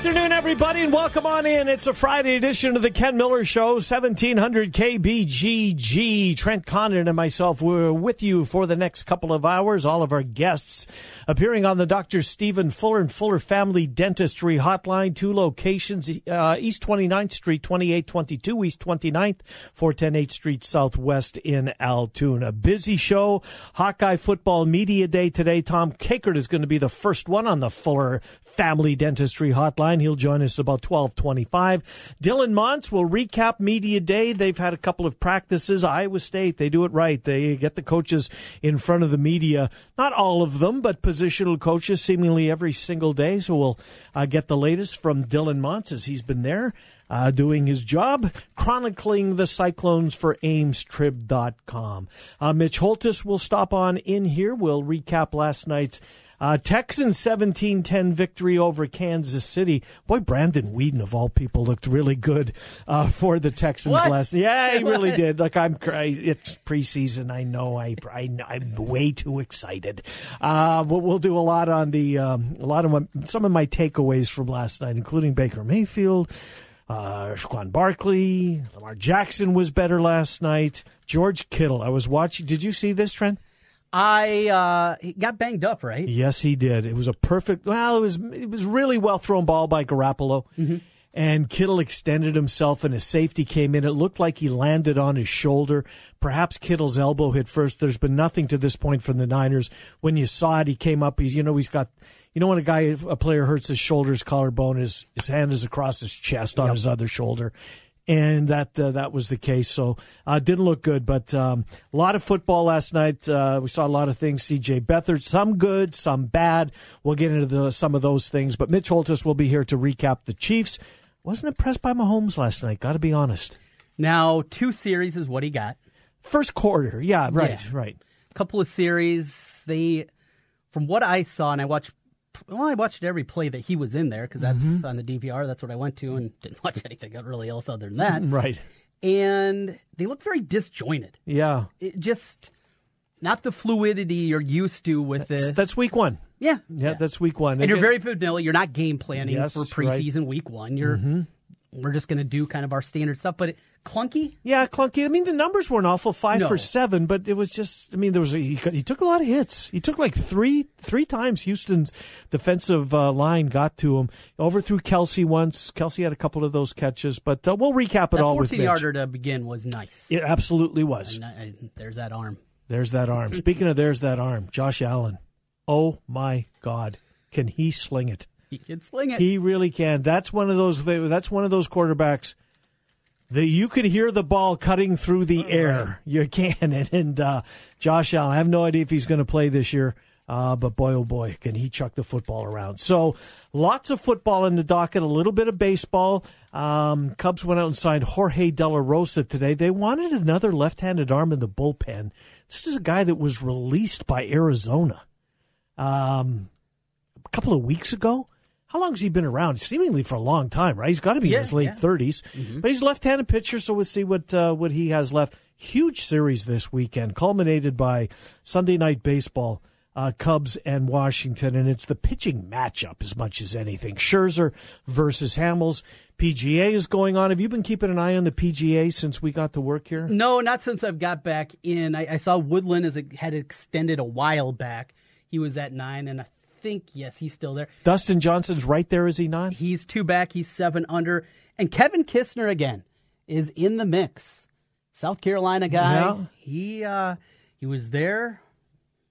afternoon, everybody, and welcome on in. It's a Friday edition of the Ken Miller Show, 1700 KBGG. Trent Condon and myself were with you for the next couple of hours. All of our guests appearing on the Dr. Stephen Fuller and Fuller Family Dentistry Hotline. Two locations, uh, East 29th Street, 2822 East 29th, 410 8th Street Southwest in Altoona. Busy show. Hawkeye Football Media Day today. Tom Kakert is going to be the first one on the Fuller Family Dentistry Hotline. He'll join us about 1225. Dylan Montz will recap Media Day. They've had a couple of practices. Iowa State, they do it right. They get the coaches in front of the media. Not all of them, but positional coaches seemingly every single day. So we'll uh, get the latest from Dylan Montz as he's been there. Uh, doing his job, chronicling the Cyclones for AmesTrib.com. Uh, Mitch Holthus will stop on in here. We'll recap last night's uh, Texans 17-10 victory over Kansas City. Boy, Brandon Weeden of all people looked really good uh, for the Texans What? last. Yeah, he really did. Like I'm, I, it's preseason. I know. I, I I'm way too excited. Uh, but we'll do a lot on the um, a lot of my, some of my takeaways from last night, including Baker Mayfield. Uh, Saquon Barkley, Lamar Jackson was better last night. George Kittle, I was watching. Did you see this, Trent? I uh, he got banged up, right? Yes, he did. It was a perfect. Well, it was it was really well thrown ball by Garoppolo, and Kittle extended himself, and his safety came in. It looked like he landed on his shoulder. Perhaps Kittle's elbow hit first. There's been nothing to this point from the Niners. When you saw it, he came up. He's you know he's got. You know when a guy a player hurts his shoulder, his collarbone, his his hand is across his chest on his other shoulder and that uh, that was the case. So uh, didn't look good, but um, a lot of football last night. Uh, we saw a lot of things. C.J. Beathard, some good, some bad. We'll get into the, some of those things. But Mitch Holthus will be here to recap the Chiefs. Wasn't impressed by Mahomes last night. Got to be honest. Now two series is what he got. First quarter, yeah, right, Yeah. right. couple of series. They, from what I saw, and I watched. Well, I watched every play that he was in there because that's Mm-hmm. on the DVR. That's what I went to, and didn't watch anything really else other than that. Right. And they look very disjointed. Yeah. It just not the fluidity you're used to with That's, it. that's week one. yeah, Yeah, that's week one. and you're very vanilla. You're not game planning Yes, for right. Mm-hmm. preseason week one. You're we're just going to do kind of our standard stuff, but it, clunky. Yeah, clunky. I mean, the numbers weren't awful, five No. for seven, but it was just. I mean, there was a, he, he took a lot of hits. He took like three three times. Houston's defensive uh, line got to him. Overthrew Kelce once. Kelce had a couple of those catches, but uh, we'll recap it That all with 14 Mitch. yarder to begin was nice. It absolutely was. And, uh, and there's that arm. There's that arm. Speaking of there's that arm, Josh Allen. Oh my God, can he sling it? He can sling it. He really can. That's one of those. That's one of those quarterbacks that you could hear the ball cutting through the air. You can. And, and uh, Josh Allen, I have no idea if he's going to play this year. Uh, but boy, oh boy, can he chuck the football around. So lots of football in the docket, a little bit of baseball. Um, Cubs went out and signed Jorge De La Rosa today. They wanted another left handed arm in the bullpen. This is a guy that was released by Arizona um, a couple of weeks ago. How long has he been around? Seemingly for a long time, right? He's got to be Yeah, in his late yeah. 30s, but he's a left-handed pitcher, so we'll see what uh, what he has left. Huge series this weekend, culminated by Sunday night baseball, uh, Cubs and Washington, and it's the pitching matchup as much as anything. Scherzer versus Hamels. PGA is going on. Have you been keeping an eye on the PGA since we got to work here? No, not since I've got back in. I, I saw Woodland as it had extended a while back. He was at nine, and I think yes, he's still there. Dustin Johnson's right there, is he not? He's two back. He's seven under, and Kevin Kisner again is in the mix. South Carolina guy. Yeah. He uh, he was there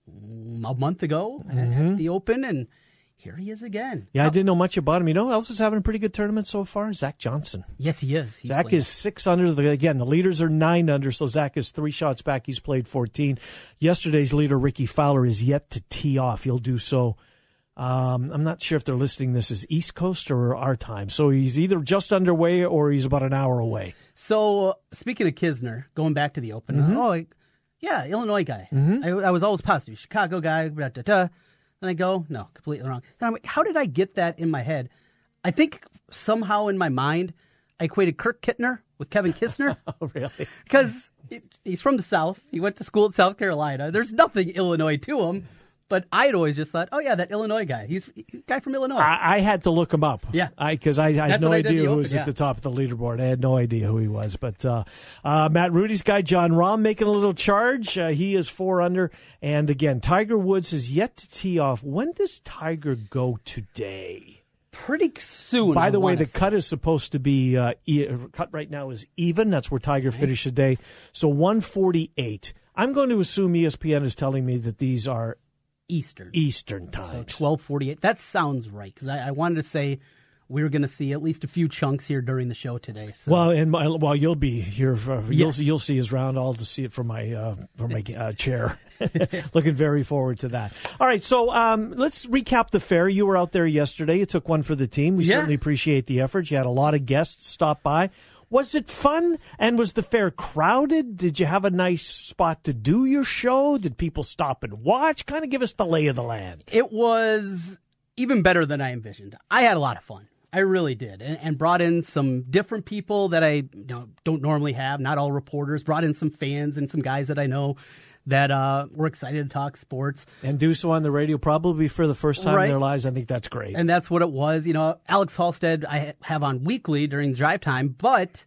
a month ago at- at the Open, and here he is again. Yeah, I didn't know much about him. You know who else is having a pretty good tournament so far? Zach Johnson. Yes, he is. He's Zach played- is six under. The, again, the leaders are nine under, so Zach is three shots back. He's played 14. Yesterday's leader, Rickie Fowler, is yet to tee off. He'll do so. Um, I'm not sure if they're listing this as East Coast or our time. So he's either just underway or he's about an hour away. So speaking of Kisner, going back to the Open, Mm-hmm. oh like, yeah, Illinois guy. I, I was always positive, Chicago guy. Da, da. Then I go, no, completely wrong. Then I'm like, how did I get that in my head? I think somehow in my mind, I equated Kirk Kittner with Kevin Kisner Oh, really? because he's from the South. He went to school at South Carolina. There's nothing Illinois to him, but I'd always just thought, oh yeah, that Illinois guy. He's, he's a guy from Illinois. I, I had to look him up. Yeah. because I, I, had That's no I idea who Open, was yeah. at the top of the leaderboard. I had no idea who he was. But uh, uh, Matt Rudy's guy, Jon Rahm, making a little charge. Uh, he is four under. And again, Tiger Woods has yet to tee off. When does Tiger go today? Pretty soon. By the way, the cut is supposed to be uh, e- cut right now is even. That's where Tiger finished today. So 148. I'm going to assume ESPN is telling me that these are Eastern. Eastern time. So twelve forty eight. That sounds right because I, I wanted to say we were going to see at least a few chunks here during the show today. So Well, and my, well, you'll be here. For, you'll Yes. you'll see his round. I'll just see it from my uh, from my uh, chair. Looking very forward to that. All right, so um, let's recap the fair. You were out there yesterday. You took one for the team. We Yeah. certainly appreciate the effort. You had a lot of guests stop by. Was it fun? And was the fair crowded? Did you have a nice spot to do your show? Did people stop and watch? Kind of give us the lay of the land. it was even better than I envisioned. I had a lot of fun. I really did, and, and brought in some different people that I you know, don't normally have. Not all reporters. Brought in some fans and some guys that I know that uh, were excited to talk sports. And do so on the radio, probably for the first time Right. in their lives. I think that's great. And that's what it was. You know, Alex Halstead I have on weekly during drive time, but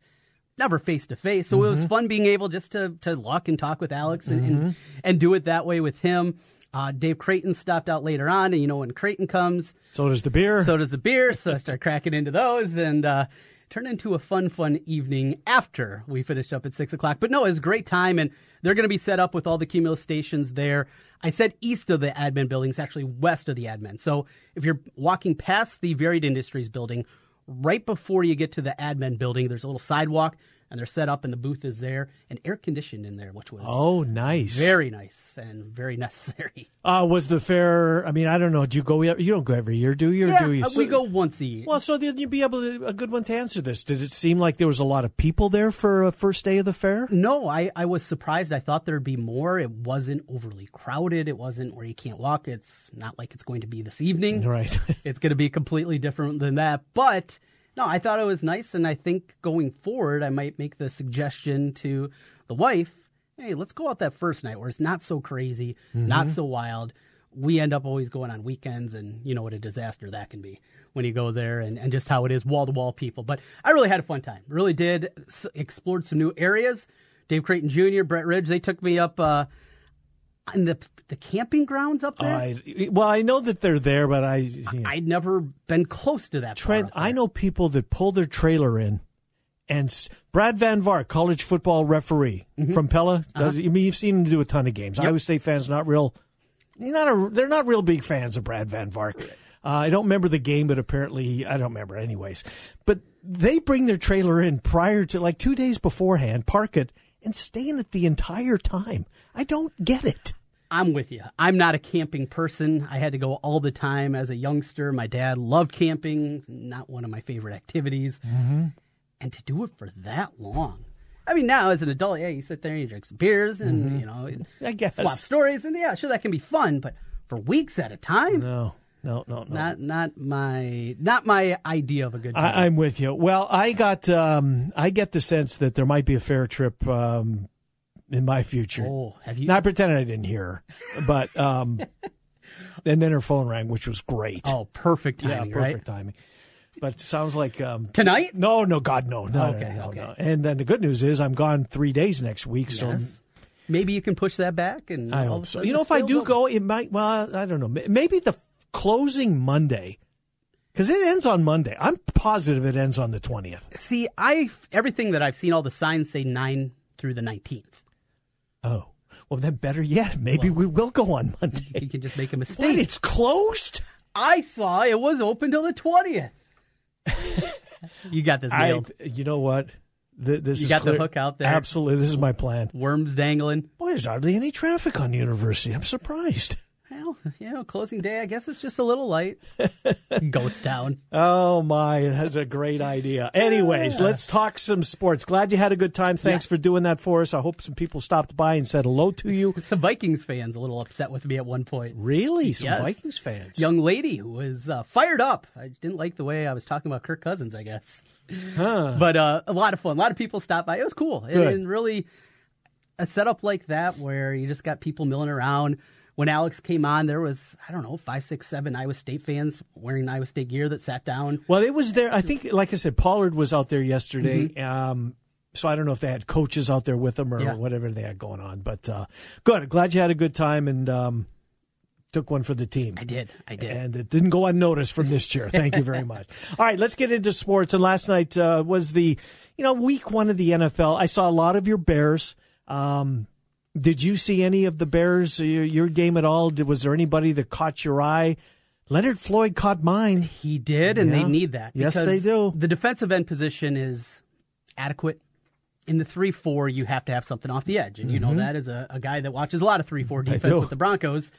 never face to face. So it was fun being able just to to look and talk with Alex and and, and do it that way with him. Uh, Dave Creighton stopped out later on, and you know when Creighton comes, so does the beer. so does the beer. So I start cracking into those and uh, turned into a fun, fun evening after we finished up at six o'clock. But no, it was a great time, and they're going to be set up with all the Cumulus stations there. I said east of the admin building, it's actually west of the admin. So if you're walking past the Varied Industries building, right before you get to the admin building, there's a little sidewalk, and they're set up, and the booth is there, and air conditioned in there, which was oh, nice. very nice and very necessary. Uh, was the fair? I mean, I don't know. Do you go? You don't go every year, do you? Or Yeah, do you? uh, we go once a year. Well, so then you'd be able to a good one to answer this. Did it seem like there was a lot of people there for a first day of the fair? No, I, I was surprised. I thought there'd be more. It wasn't overly crowded. It wasn't where you can't walk. It's not like it's going to be this evening. Right. It's going to be completely different than that. But no, I thought it was nice. And I think going forward, I might make the suggestion to the wife hey, let's go out that first night where it's not so crazy, not so wild. We end up always going on weekends, and you know what a disaster that can be when you go there and, and just how it is wall to wall people. But I really had a fun time. Really did. S- explored some new areas. Dave Creighton Jr., Brett Ridge, they took me up uh, in the the camping grounds up there. I, well, I know that they're there, but I, you know, I'd never been close to that. Trent, I know people that pull their trailer in, and s- Brad Van Vark, college football referee Mm-hmm. from Pella. Does, Uh-huh. I mean, you've seen him do a ton of games. Iowa State fans not real, not a, they're not real big fans of Brad Van Vark. Uh, I don't remember the game, but apparently he- I don't remember anyways. But they bring their trailer in prior to like two days beforehand, park it, and stay in it the entire time. I don't get it. I'm with you. I'm not a camping person. I had to go all the time as a youngster. My dad loved camping, not one of my favorite activities. Mm-hmm. And to do it for that long. I mean, now as an adult, yeah, you sit there and you drink some beers and, you know, I guess. swap stories. And yeah, sure, that can be fun. But for weeks at a time, No, no, no, no. not not my not my idea of a good time. I, I'm with you. Well, I got um, I get the sense that there might be a fair trip um, in my future. oh, have you? Not pretending I didn't hear but um, and then her phone rang, which was great. oh, perfect timing. yeah, perfect right? timing. But it sounds like um, Tonight? no, no, God, no, no, Okay, no, no, okay. no. And then the good news is I'm gone three days next week, so Maybe you can push that back, and I hope so. You know, if I do over. go, it might. Well, I don't know. Maybe the closing Monday, because it ends on Monday. I'm positive it ends on the twentieth. See, I everything that I've seen, all the signs say nine through the nineteenth. Oh, well, then better yet, maybe we will go on Monday. You can just make a mistake. It's closed? I saw it was open till the twentieth. you got this I, nailed. you know what? Th- This You is got the hook out there? Absolutely, this is my plan. Worms dangling. Boy, there's hardly any traffic on University. I'm surprised. Well, you know, closing day. I guess it's just a little light. Ghost town. Oh my, that's a great idea. Anyways, let's talk some sports. Glad you had a good time. Thanks Yeah. for doing that for us. I hope some people stopped by and said hello to you. Some Vikings fans a little upset with me at one point. Really, some Yes. Vikings fans. Young lady who was uh, fired up. I didn't like the way I was talking about Kirk Cousins. I guess. But uh, a lot of fun. A lot of people stopped by. It was cool. And, Good. and really, a setup like that where you just got people milling around. When Alex came on, there was I don't know five, six, seven Iowa State fans wearing Iowa State gear that sat down. Well, it was there. I think, like I said, Pollard was out there yesterday. Mm-hmm. Um, so I don't know if they had coaches out there with them or Yeah. whatever they had going on. But uh, good. Glad you had a good time and um, took one for the team. I did. I did. And it didn't go unnoticed from this chair. Thank you very much. All right, let's get into sports. And last night uh, was the, you know, week one of the NFL. I saw a lot of your Bears. Um, did you see any of the Bears, uh, your, your game at all? Did, was there anybody that caught your eye? Leonard Floyd caught mine. He did, and Yeah. they need that. Yes, they do. The defensive end position is adequate. In the 3 4, you have to have something off the edge. And you know that as a, a guy that watches a lot of 3 4 defense with the Broncos.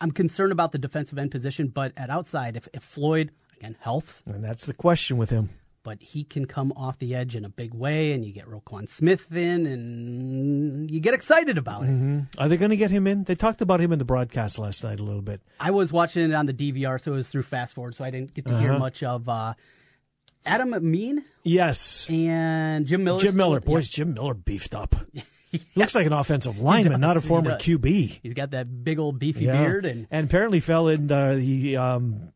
I'm concerned about the defensive end position, but at outside, if, if Floyd, again, health, And that's the question with him. But he can come off the edge in a big way, and you get Roquan Smith in, and you get excited about it. Are they going to get him in? They talked about him in the broadcast last night a little bit. I was watching it on the DVR, so it was through fast forward, so I didn't get to hear Uh-huh. much of uh, Adam Amin Yes. and Jim Miller. Jim Miller. Boys, Jim Miller beefed up. Looks like an offensive lineman, not a former does. QB. He's got that big old beefy Yeah. beard, and apparently fell in uh, the um,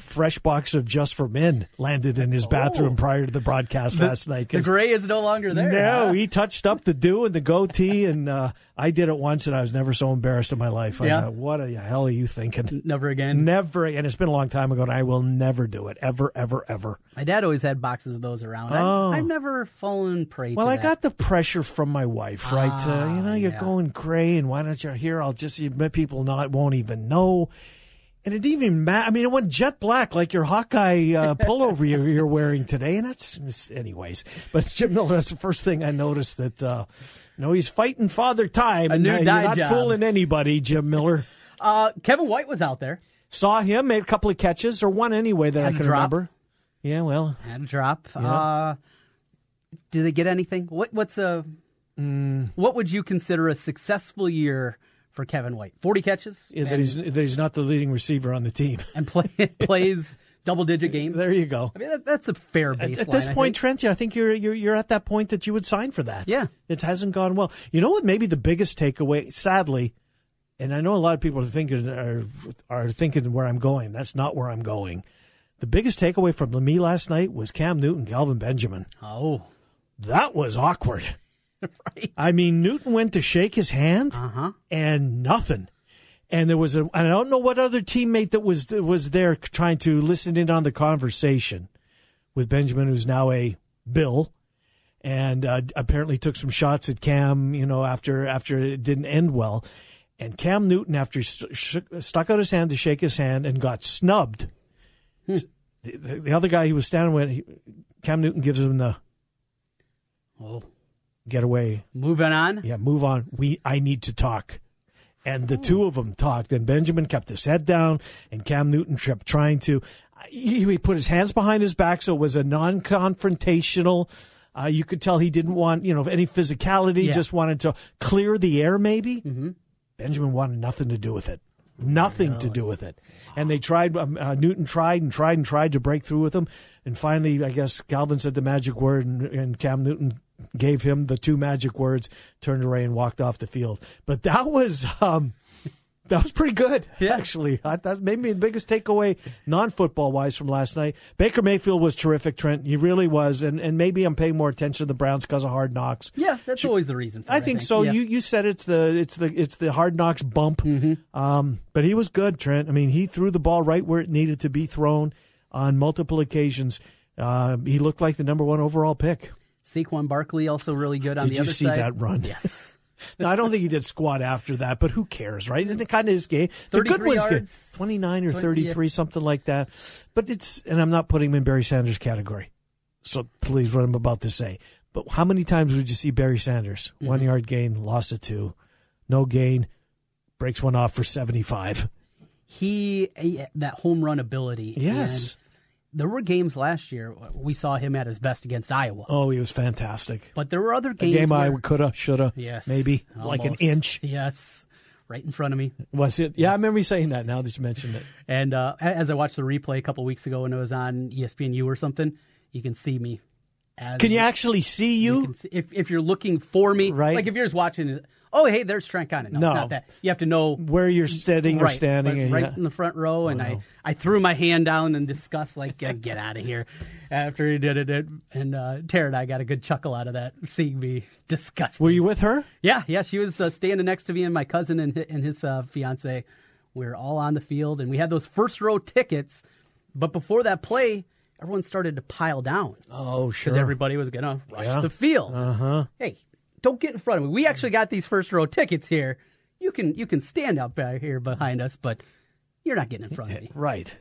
fresh box of Just for Men landed in his bathroom prior to the broadcast last night. the gray is no longer there. no, huh? he touched up the do and the goatee, and uh, I did it once, and I was never so embarrassed in my life. I Yeah. thought, what the hell are you thinking? never again. Never, and it's been a long time ago, and I will never do it, ever, ever, ever. My dad always had boxes of those around. Oh. I've, I've never fallen prey Well, I that. got the pressure from my wife, right? uh, Ah, you know, you're yeah. going gray, and why don't you here? I'll just you people not won't even know. And it didn't even matter. I mean, it went jet black like your Hawkeye uh, pullover you're, you're wearing today, and that's anyways. But Jim Miller, that's the first thing I noticed that. Uh, no, he's fighting Father Time, A and new uh, you're not job. fooling anybody, Jim Miller. Uh, Kevin White was out there. Saw him, made a couple of catches, or one anyway that Had I can remember. Yeah, well, Had a drop. Yeah. Uh, did they get anything? What What's a Mm. what would you consider a successful year for Kevin White? Forty catches that and, he's that he's not the leading receiver on the team. and play, plays double digit games. there you go. I mean, that, that's a fair baseline. at this point, think. Trent, I think you're, you're you're at that point that you would sign for that. Yeah. it hasn't gone well. You know what? Maybe the biggest takeaway, sadly, and I know a lot of people are thinking are are thinking where I'm going. That's not where I'm going. The biggest takeaway from me last night was Cam Newton, Kelvin Benjamin. oh, That was awkward. right. I mean, Newton went to shake his hand, Uh huh. and nothing. And there was a I don't know what other teammate that was was there trying to listen in on the conversation with Benjamin, who's now a Bill, and uh, apparently took some shots at Cam. You know, after after it didn't end well, and Cam Newton after st- sh- stuck out his hand to shake his hand and got snubbed. The, the, the other guy he was standing with, he, Cam Newton gives him the Oh, get away moving on. yeah, move on. We I need to talk. And the two of them talked, and Benjamin kept his head down, and Cam Newton kept trying to. He, put his hands behind his back, so it was a non-confrontational. Uh, you could tell he didn't want, you know, any physicality. Yeah. Just wanted to clear the air, maybe. Mm-hmm. Benjamin wanted nothing to do with it. Nothing to do with it. And they tried. Um, uh, Newton tried and tried and tried to break through with him, and finally, I guess Kelvin said the magic word, and, and Cam Newton gave him the two magic words, turned away and walked off the field. But that was um, that was pretty good, Yeah. actually. I, that made me the biggest takeaway, non-football wise, from last night. Baker Mayfield was terrific, Trent. He really was, and and maybe I'm paying more attention to the Browns because of Hard Knocks. Yeah, that's always the reason. For I it, think so. Yeah. You you said it's the it's the it's the hard knocks bump. Um, but he was good, Trent. I mean, he threw the ball right where it needed to be thrown on multiple occasions. Uh, he looked like the number one overall pick. Saquon Barkley also really good on Did the you other see side. that run? Yes. No, I don't think he did squat after that, but who cares, right? Isn't it kind of his game? The 33 Goodwin's game, yards. 29 or 20, 33, something like that. But it's, and I'm not putting him in Barry Sanders' category. So please, what I'm about to say. But how many times would you see Barry Sanders? Mm-hmm. One yard gain, lost it two. No gain, breaks one off for 75. He, he that home run ability. Yes. There were games last year we saw him at his best against Iowa. Oh, he was fantastic. But there were other A games. game I where- coulda, shoulda, Yes. maybe like an inch. Yes. Right in front of me. Was it? Yeah, I remember you saying that. Now that you mentioned it, And uh, as I watched the replay a couple weeks ago when it was on ESPNU or something, you can see me. As can you actually see you? you see, if if you're looking for me, Right. Like if you're just watching it, oh hey, there's Trent Condon. No, No. it's not that. You have to know where you're sitting or right, standing? but and right yeah. in the front row, and no. I, I threw my hand down in disgust, like "Uh, get out of here. After he did it, and uh, Tara and I got a good chuckle out of that, seeing me disgusted. Were you with her? Yeah, yeah. She was uh, standing next to me and my cousin and, and his uh, fiance. We were all on the field, and we had those first row tickets. But before that play, everyone started to pile down Oh, sure. because everybody was going to rush Yeah. the field. Uh huh. Hey, don't get in front of me. We actually got these first row tickets here. You can you can stand up back here behind us, but you're not getting in front of me. Right.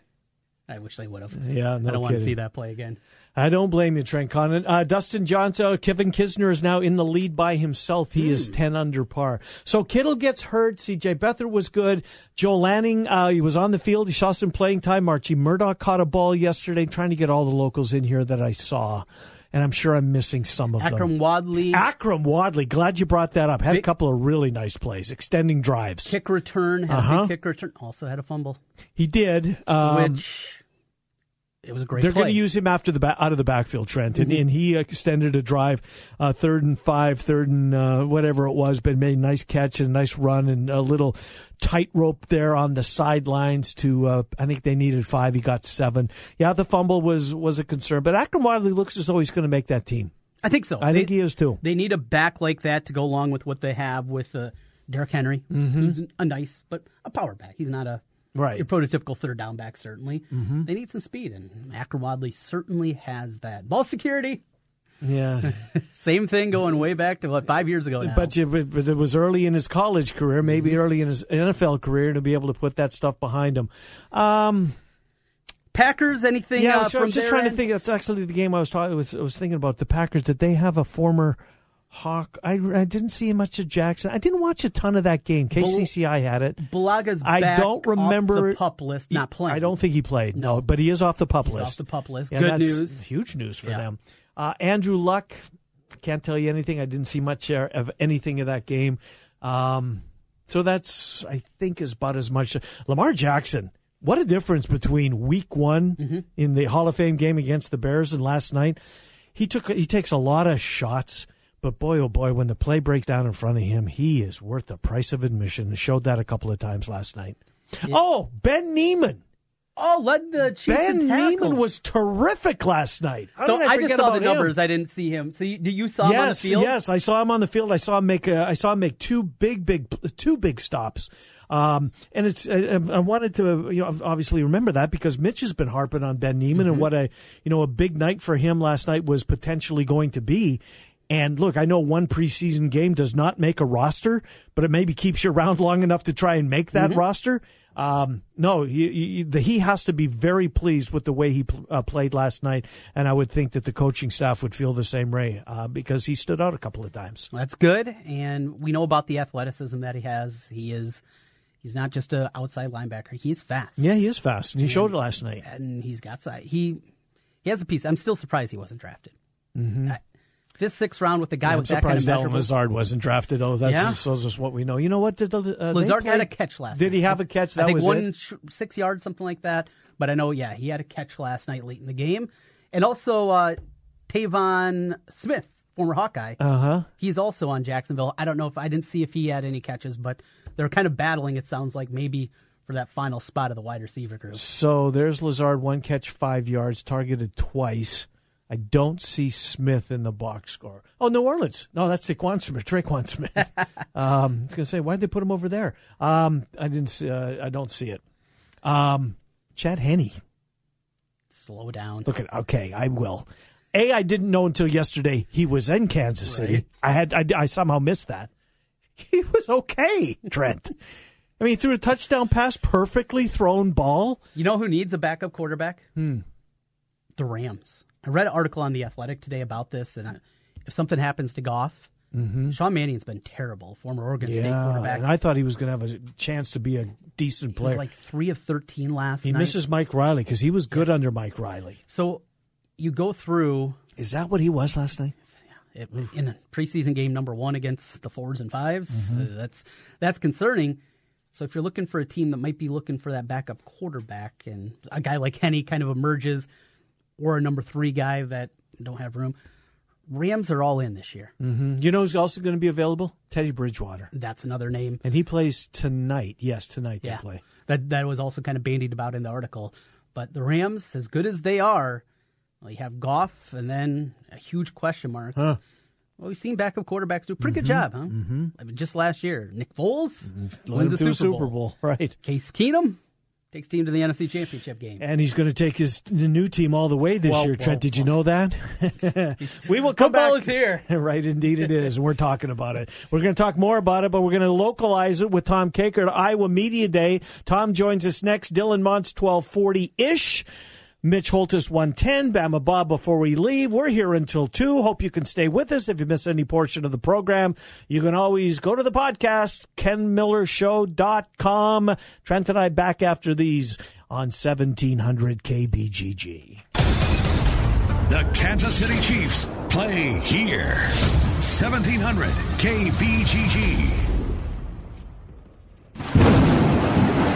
I wish they would have. Yeah, no I don't want to see that play again. I don't blame you, Trent Condon. Uh, Dustin Johnson, Kevin Kisner is now in the lead by himself. He Hmm. is 10 under par. So Kittle gets hurt. CJ Beathard was good. Joel Lanning, uh, he was on the field. He saw some playing time. Archie Murdoch caught a ball yesterday. Trying to get all the locals in here that I saw. And I'm sure I'm missing some of them. Akrum Wadley Akrum Wadley, glad you brought that up. Had a couple of really nice plays, extending drives. kick return had a Uh-huh. kick return. Also had a fumble, He did. Um, which it was a great. They're play. going to use him after the ba- out of the backfield, Trent, and, and he extended a drive, uh, third and five, third and uh, whatever it was, but made a nice catch and a nice run and a little tightrope there on the sidelines. To uh, I think they needed five, he got seven. Yeah, the fumble was was a concern, but Akrum Wadley looks as though he's going to make that team. I think so. I think he is too. They need a back like that to go along with what they have with uh, Derrick Henry, who's a nice but a power back. He's not a Mm-hmm. Right. your prototypical third down back. Certainly, they need some speed, and Akrum Wadley certainly has that. Ball security, Yeah, same thing going way back to what five years ago now. but, you, but but it was early in his college career, maybe early in his NFL career, to be able to put that stuff behind him. Um, Packers, anything? Yeah, uh, I from was just trying to think. That's actually the game I was talking. Was, I was thinking about the Packers. Did they have a former Hawk? I, I didn't see much of Jackson. I didn't watch a ton of that game. KCCI had it. Bulaga's I don't remember off the pup list, not playing. I don't think he played. No, No. but he is off the pup He's list. off the pup list. Yeah, Good that's news. Huge news for Yeah. them. Uh, Andrew Luck. Can't tell you anything. I didn't see much uh, of anything of that game. Um, so that's I think is about as much. Lamar Jackson. What a difference between Week One Mm-hmm. in the Hall of Fame game against the Bears and last night. He took he takes a lot of shots, but boy oh boy, when the play breaks down in front of him, he is worth the price of admission. Showed that a couple of times last night. Oh, Ben Niemann. Oh, led the Chiefs Ben in. Niemann was terrific last night. How So I, I, just saw about the him? numbers. I didn't see him. So you, do you saw him on the Yes, field? yes, I saw him on the field. I saw him make a, I saw him make two big, big, two big stops. Um, and it's I, I wanted to you know obviously remember that because Mitch has been harping on Ben Niemann Mm-hmm. and what a you know a big night for him last night was potentially going to be. And look, I know one preseason game does not make a roster, but it maybe keeps you around long enough to try and make Mm-hmm. that roster. Um, no, he, he, the, he has to be very pleased with the way he pl- uh, played last night, and I would think that the coaching staff would feel the same way uh, because he stood out a couple of times. That's good, and we know about the athleticism that he has. He is he's not just an outside linebacker. He's fast. Yeah, he is fast, and he showed it last night. and he's got side. He he has a piece. I'm still surprised he wasn't drafted. Mm-hmm. Fifth, sixth round with a guy I'm with that kind of measurables. Lazard wasn't drafted. Oh, that's Yeah. just, shows us what we know. You know what? Did the, uh, Lazard had a catch last. Did night. he have a catch? That I think was one it. six yards, something like that. But I know, yeah, he had a catch last night late in the game, and also uh, Tevaun Smith, former Hawkeye. Uh huh. He's also on Jacksonville. I don't know if I didn't see if he had any catches, but they're kind of battling. It sounds like maybe for that final spot of the wide receiver group. So there's Lazard, one catch, five yards, targeted twice. I don't see Smith in the box score. Oh, New Orleans. No, that's Taquan Smith, Tre'Quan Smith. um, I was going to say, why'd they put him over there? Um, I didn't. See, uh, I don't see it. Um, Chad Henne. Slow down. Look at. Okay, I will. A, I didn't know until yesterday he was in Kansas City. Right. I had. I, I somehow missed that. he was okay, Trent. I mean, he threw a touchdown pass, perfectly thrown ball. You know who needs a backup quarterback? Hmm. The Rams. I read an article on The Athletic today about this, and if something happens to Goff, mm-hmm. Sean Mannion's been terrible, former Oregon State quarterback. And I thought he was going to have a chance to be a decent player. He was like three of 13 last night. he night. misses Mike Riley because he was good yeah. under Mike Riley. So you go through. Is that what he was last night? It, in a preseason game number one against the fours and 5s mm-hmm. uh, that's that's concerning. So if you're looking for a team that might be looking for that backup quarterback, and a guy like Henne kind of emerges, or a number three guy that don't have room, Rams are all in this year. Mm-hmm. You know who's also going to be available? Teddy Bridgewater. That's another name, and he plays tonight. Yes, tonight yeah. they play. That that was also kind of bandied about in the article. But the Rams, as good as they are, well, you have Goff, and then a huge question mark. Huh. Well, we've seen backup quarterbacks do a pretty mm-hmm. good job, huh? Mm-hmm. I mean, just last year, Nick Foles mm-hmm. wins the Super, Super Bowl. Bowl. Right. Case Keenum takes team to the NFC Championship game. And he's going to take his new team all the way this well, year. Well, Trent, did you know that? we will come Football back. is here. right, indeed it is. We're talking about it. We're going to talk more about it, but we're going to localize it with Tom Kakert at Iowa Media Day. Tom joins us next. Dylan Montz, 1240-ish. Mitch Holthus 110, Bama Bob before we leave. We're here until 2. Hope you can stay with us. If you miss any portion of the program, you can always go to the podcast, kenmillershow.com. Trent and I back after these on 1700 KBGG. The Kansas City Chiefs play here. 1700 KBGG.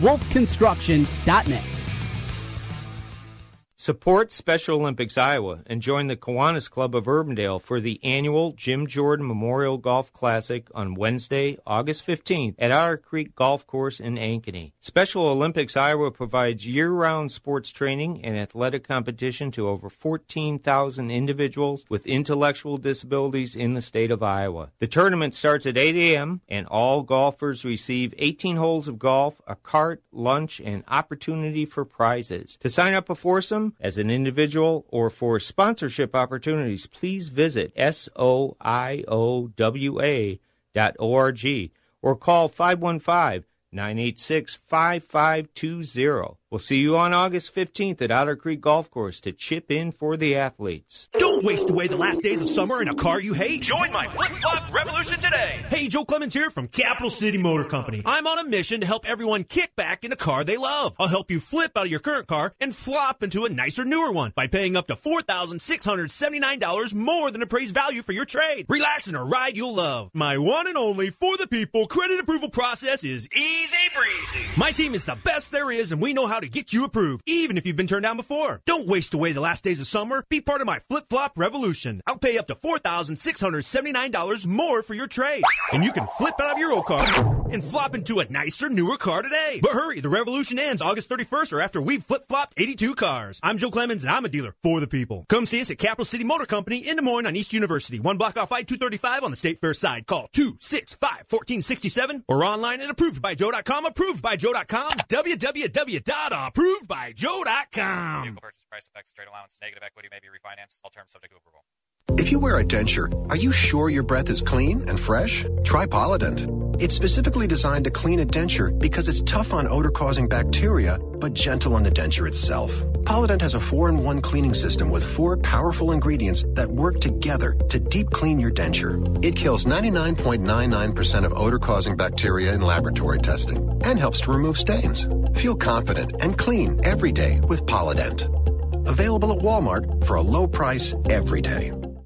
wolfconstruction.net. Support Special Olympics Iowa and join the Kiwanis Club of Urbandale for the annual Jim Jordan Memorial Golf Classic on Wednesday, August 15th at Otter Creek Golf Course in Ankeny. Special Olympics Iowa provides year-round sports training and athletic competition to over 14,000 individuals with intellectual disabilities in the state of Iowa. The tournament starts at 8 a.m. and all golfers receive 18 holes of golf, a cart, lunch, and opportunity for prizes. To sign up before some as an individual or for sponsorship opportunities, please visit soiowa dot org or call 515 986 5520. We'll see you on August 15th at Otter Creek Golf Course to chip in for the athletes. Don't waste away the last days of summer in a car you hate. Join my flip flop revolution today. Hey, Joe Clemens here from Capital City Motor Company. I'm on a mission to help everyone kick back in a car they love. I'll help you flip out of your current car and flop into a nicer, newer one by paying up to $4,679 more than appraised value for your trade. Relax in a ride you'll love. My one and only for the people credit approval process is easy breezy. My team is the best there is, and we know how how to get you approved, even if you've been turned down before. Don't waste away the last days of summer. Be part of my flip flop revolution. I'll pay up to $4,679 more for your trade. And you can flip out of your old car and flop into a nicer, newer car today. But hurry, the revolution ends August 31st or after we've flip flopped 82 cars. I'm Joe Clemens and I'm a dealer for the people. Come see us at Capital City Motor Company in Des Moines on East University, one block off I-235 on the State Fair side. Call 265-1467 or online at approvedbyjoe.com, approvedbyjoe.com, www approved.approved.joe.com. Vehicle purchase price effects, trade allowance, negative equity may be refinanced. All terms subject to approval. If you wear a denture, are you sure your breath is clean and fresh? Try Polident. It's specifically designed to clean a denture because it's tough on odor-causing bacteria, but gentle on the denture itself. Polident has a 4-in-1 cleaning system with four powerful ingredients that work together to deep clean your denture. It kills 99.99% of odor-causing bacteria in laboratory testing and helps to remove stains. Feel confident and clean every day with Polident. Available at Walmart for a low price every day.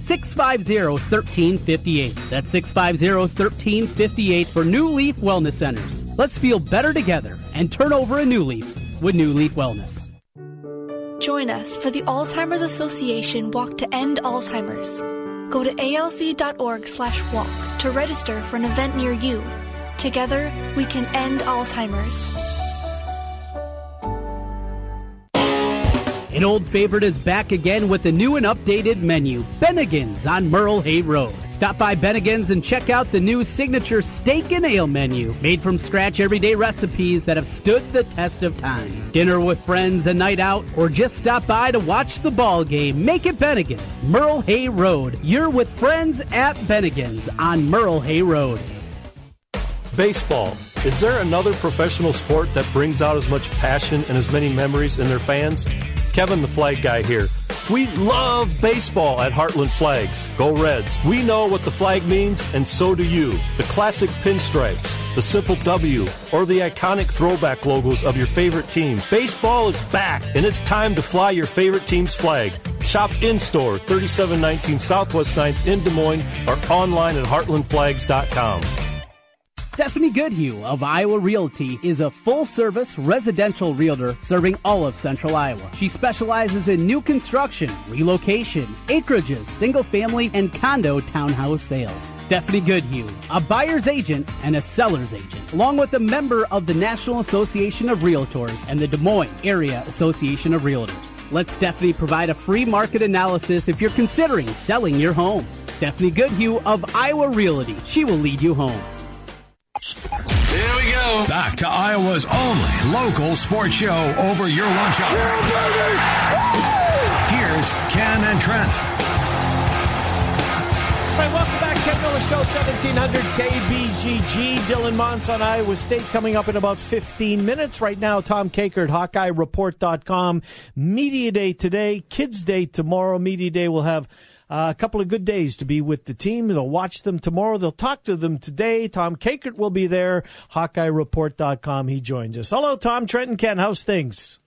650-1358. That's 650-1358 for New Leaf Wellness Centers. Let's feel better together and turn over a new leaf with New Leaf Wellness. Join us for the Alzheimer's Association Walk to End Alzheimer's. Go to alz.org slash walk to register for an event near you. Together, we can end Alzheimer's. An old favorite is back again with a new and updated menu, Bennigan's on Merle Hay Road. Stop by Bennigan's and check out the new signature steak and ale menu, made from scratch everyday recipes that have stood the test of time. Dinner with friends, a night out, or just stop by to watch the ball game. Make it Bennigan's, Merle Hay Road. You're with friends at Bennigan's on Merle Hay Road. Baseball. Is there another professional sport that brings out as much passion and as many memories in their fans? Kevin the Flag Guy here. We love baseball at Heartland Flags. Go Reds. We know what the flag means, and so do you. The classic pinstripes, the simple W, or the iconic throwback logos of your favorite team. Baseball is back, and it's time to fly your favorite team's flag. Shop in store 3719 Southwest 9th in Des Moines or online at heartlandflags.com. Stephanie Goodhue of Iowa Realty is a full service residential realtor serving all of central Iowa. She specializes in new construction, relocation, acreages, single family, and condo townhouse sales. Stephanie Goodhue, a buyer's agent and a seller's agent, along with a member of the National Association of Realtors and the Des Moines Area Association of Realtors. Let Stephanie provide a free market analysis if you're considering selling your home. Stephanie Goodhue of Iowa Realty. She will lead you home. Here we go. Back to Iowa's only local sports show over your lunch hour. Here's Ken and Trent. All right, welcome back. Ken Miller Show, 1700 KBGG. Dylan Montz on Iowa State coming up in about 15 minutes. Right now, Tom Kakert, HawkeyeReport.com. Media Day today, Kids Day tomorrow. Media Day will have uh, a couple of good days to be with the team. They'll watch them tomorrow. They'll talk to them today. Tom Kakert will be there. HawkeyeReport.com. He joins us. Hello, Tom, Trenton, Ken. How's things?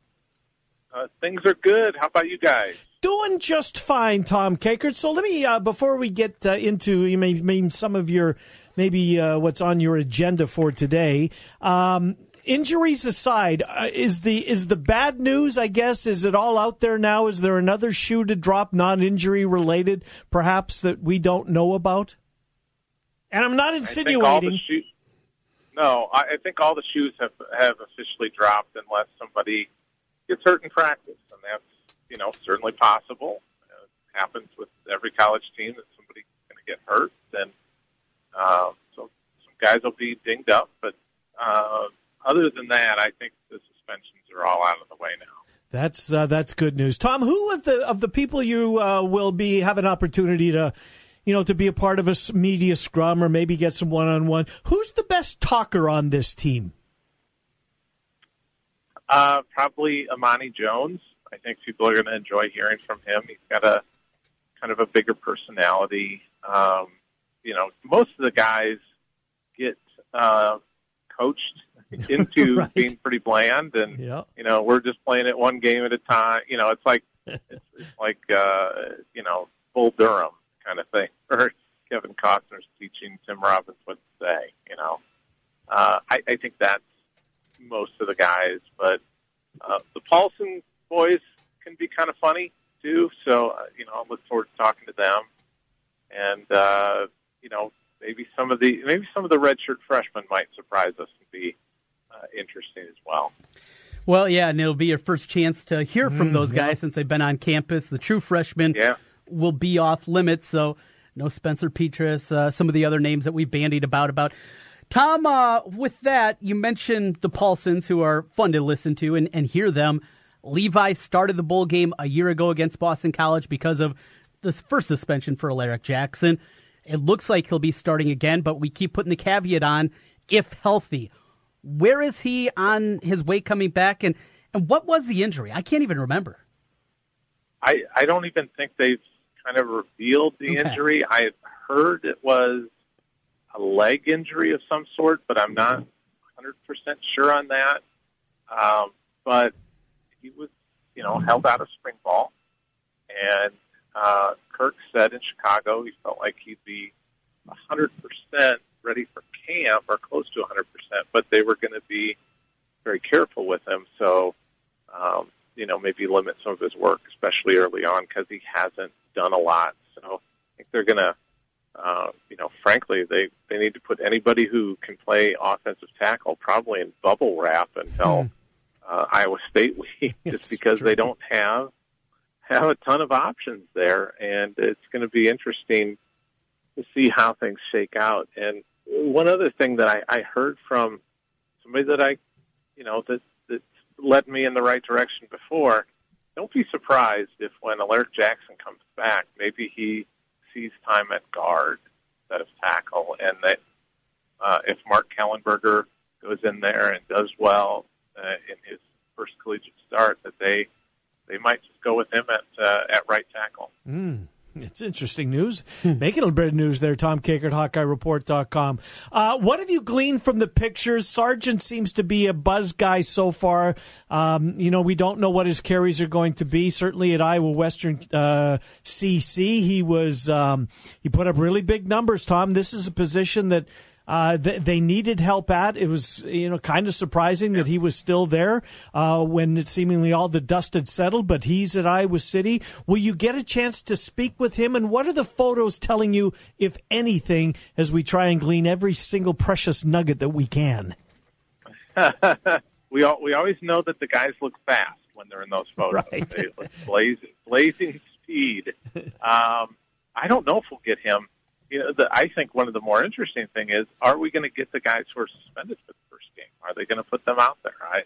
Uh, things are good. How about you guys? Doing just fine, Tom Kakert. So let me, uh, before we get uh, into you may, maybe some of your, maybe uh, what's on your agenda for today, um, injuries aside, uh, is the is the bad news? I guess is it all out there now? Is there another shoe to drop, non-injury related, perhaps that we don't know about? And I'm not insinuating. Shoes, no, I, I think all the shoes have have officially dropped unless somebody gets hurt in practice, and that's you know certainly possible. It happens with every college team that somebody's going to get hurt, and uh, so some guys will be dinged up, but. Uh, other than that, I think the suspensions are all out of the way now. That's uh, that's good news, Tom. Who of the of the people you uh, will be have an opportunity to, you know, to be a part of a media scrum or maybe get some one on one? Who's the best talker on this team? Uh, probably Amani Jones. I think people are going to enjoy hearing from him. He's got a kind of a bigger personality. Um, you know, most of the guys get uh, coached into right. being pretty bland, and yeah. you know we're just playing it one game at a time. You know, it's like it's, it's like uh, you know Bull Durham kind of thing, or Kevin Costner's teaching Tim Robbins what to say. You know, uh, I, I think that's most of the guys, but uh, the Paulsen boys can be kind of funny too. So uh, you know, I look forward to talking to them, and uh, you know, maybe some of the maybe some of the redshirt freshmen might surprise us and be interesting as well. Well, yeah, and it'll be your first chance to hear from mm, those guys yeah. since they've been on campus. The true freshmen yeah. will be off limits, so no Spencer Petras, uh, some of the other names that we bandied about about. Tom, uh, with that, you mentioned the Paulsens, who are fun to listen to and, and hear them. Levi started the bowl game a year ago against Boston College because of the first suspension for Alaric Jackson. It looks like he'll be starting again, but we keep putting the caveat on if healthy. Where is he on his way coming back, and, and what was the injury? I can't even remember. I, I don't even think they've kind of revealed the Okay. injury. I heard it was a leg injury of some sort, but I'm not 100% sure on that. Um, but he was, you know, held out of spring ball. And uh, Kirk said in Chicago he felt like he'd be 100% ready for camp or close to 100%, but they were going to be very careful with him. So, um, you know, maybe limit some of his work, especially early on, because he hasn't done a lot. So I think they're going to, uh, you know, frankly, they, they need to put anybody who can play offensive tackle probably in bubble wrap until uh, Iowa State week, just because they don't have have a ton of options there, and it's going to be interesting to see how things shake out. And one other thing that I, I heard from somebody that I, you know, that that led me in the right direction before. Don't be surprised if when Alaric Jackson comes back, maybe he sees time at guard instead of tackle, and that uh, if Mark Kallenberger goes in there and does well uh, in his first collegiate start, that they they might just go with him at uh, at right tackle. Mm. It's interesting news. Making a little bit of news there, Tom Kakert at HawkeyeReport.com. Uh, what have you gleaned from the pictures? Sargent seems to be a buzz guy so far. Um, you know, we don't know what his carries are going to be. Certainly at Iowa Western uh, CC, he was um, he put up really big numbers. Tom, this is a position that uh, th- they needed help at. It was, you know, kind of surprising that he was still there uh, when it seemingly all the dust had settled. But he's at Iowa City. Will you get a chance to speak with him? And what are the photos telling you, if anything, as we try and glean every single precious nugget that we can? we all, we always know that the guys look fast when they're in those photos. Right. They look blazing, blazing speed. Um, I don't know if we'll get him. You know, the, I think one of the more interesting thing is, are we going to get the guys who are suspended for the first game? Are they going to put them out there? I,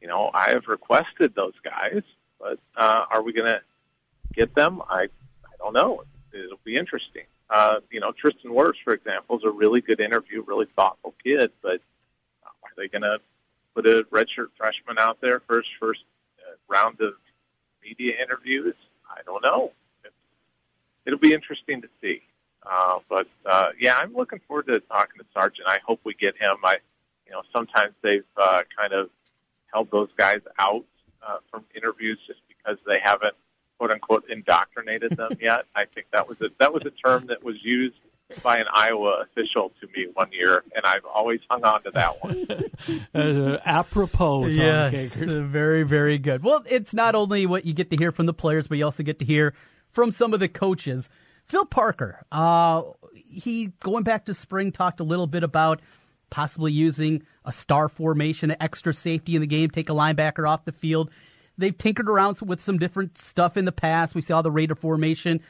you know, I have requested those guys, but uh, are we going to get them? I, I don't know. It'll be interesting. Uh, you know, Tristan Wirfs, for example, is a really good interview, really thoughtful kid, but uh, are they going to put a redshirt freshman out there for his first uh, round of media interviews? I don't know. It'll be interesting to see. Uh, but uh, yeah, I'm looking forward to talking to Sargent. I hope we get him. I, you know, sometimes they've uh, kind of held those guys out uh, from interviews just because they haven't quote unquote indoctrinated them yet. I think that was a that was a term that was used by an Iowa official to me one year, and I've always hung on to that one. Uh, apropos, Tom yes, Kakers. uh, very, very good. Well, it's not only what you get to hear from the players, but you also get to hear from some of the coaches. Phil Parker, uh, he going back to spring talked a little bit about possibly using a star formation, extra safety in the game, take a linebacker off the field. They've tinkered around with some different stuff in the past. We saw the Raider formation,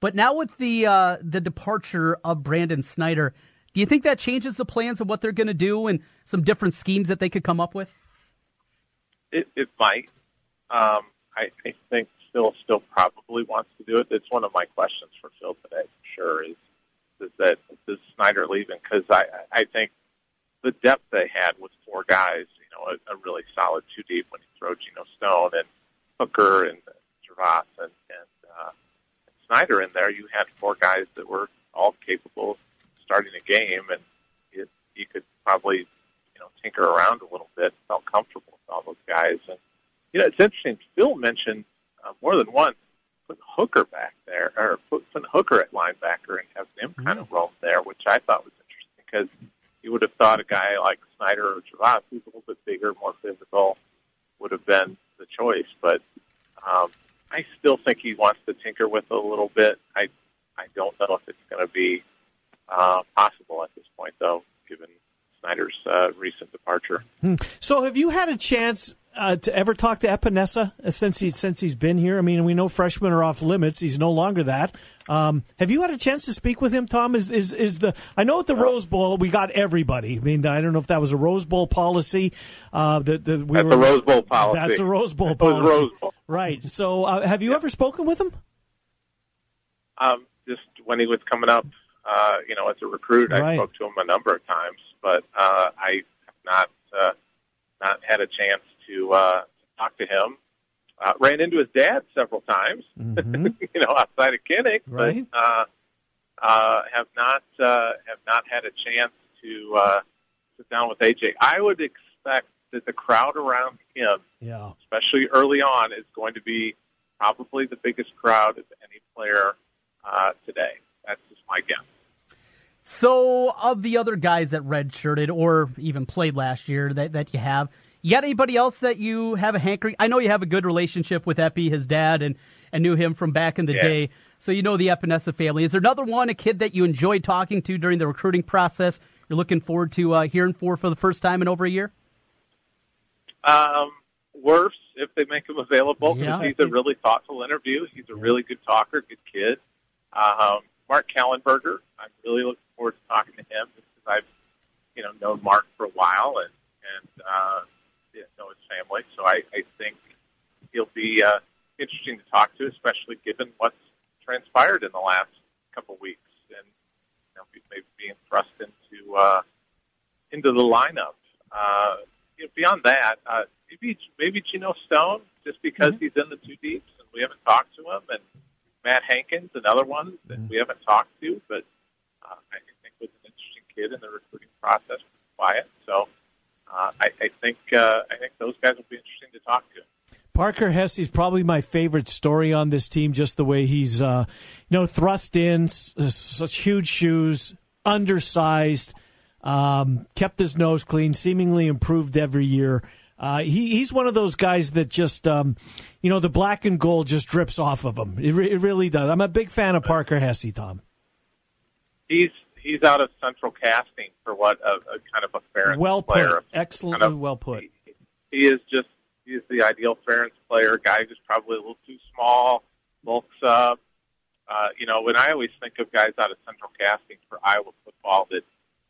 but now with the uh, the departure of Brandon Snyder, do you think that changes the plans of what they're going to do and some different schemes that they could come up with? It, it might. Um, I, I think Phil still probably wants to do it. It's one of my questions for Phil today, for sure. Is is that is Snyder leaving? Because I I think the depth they had with four guys, you know, a, a really solid two deep when you throw Geno Stone and Hooker and Travas and and, uh, and Snyder in there, you had four guys that were all capable of starting a game, and it, you could probably you know tinker around a little bit, felt comfortable with all those guys, and you know it's interesting. Phil mentioned uh, more than once putting Hooker back there, or put, putting Hooker at linebacker and having him kind of roam there, which I thought was interesting because you would have thought a guy like Snyder or Travas, who's a little bit bigger, more physical, would have been the choice. But um, I still think he wants to tinker with it a little bit. I I don't know if it's going to be uh, possible at this point, though, given Snyder's uh, recent departure. Hmm. So, have you had a chance uh, to ever talk to Epenesa uh, since he since he's been here? I mean, we know freshmen are off limits. He's no longer that. Um, have you had a chance to speak with him, Tom? Is is is the I know at the Rose Bowl we got everybody. I mean, I don't know if that was a Rose Bowl policy. Uh, that that we That's were, a Rose Bowl policy. That's a Rose Bowl policy. Rose Bowl. Right. So, uh, have you ever spoken with him? Um, just when he was coming up Uh, you know, as a recruit, I spoke to him a number of times, but uh, I have not uh, not had a chance to uh, talk to him. Uh, ran into his dad several times, Mhm. you know, outside of Kinnick, Right. but uh, uh, have not uh, have not had a chance to uh, sit down with AJ. I would expect that the crowd around him, Yeah. especially early on, is going to be probably the biggest crowd of any player uh, today. That's just my guess. So, of the other guys that redshirted or even played last year that, that you have, you got anybody else that you have a hankering? I know you have a good relationship with Epi, his dad, and, and knew him from back in the Yeah. day. So you know the Epenesa family. Is there another one, a kid that you enjoyed talking to during the recruiting process? You're looking forward to uh, hearing for for the first time in over a year. Um, worse if they make him available. 'cause Yeah. He's a really thoughtful interview. He's a really good talker, good kid. Um, Mark Kallenberger, I'm really looking forward to talking to him because I've, you know, known Mark for a while and and uh, know his family. So I, I think he'll be uh, interesting to talk to, especially given what's transpired in the last couple weeks and you know, maybe being thrust into uh, into the lineup. Uh, you know, beyond that, uh, maybe maybe Geno Stone, just because he's in the two deeps and we haven't talked to him, and Matt Hankins, another one that we haven't talked to, but uh, I think was an interesting kid in the recruiting process. Quiet, so uh, I, I think uh, I think those guys will be interesting to talk to. Parker Hesse's probably my favorite story on this team. Just the way he's, uh, you know, thrust in, s- such huge shoes, undersized, um, kept his nose clean, seemingly improved every year. Uh, he, he's one of those guys that just, um, you know, the black and gold just drips off of him. It, re- it really does. I'm a big fan of Parker Hesse, Tom. He's he's out of central casting for what a, a kind of a Ferentz Well player. put. Excellently kind of- well put. He is just he's the ideal Ferentz player. Guy who's probably a little too small, bulks up. Uh, you know, when I always think of guys out of central casting for Iowa football that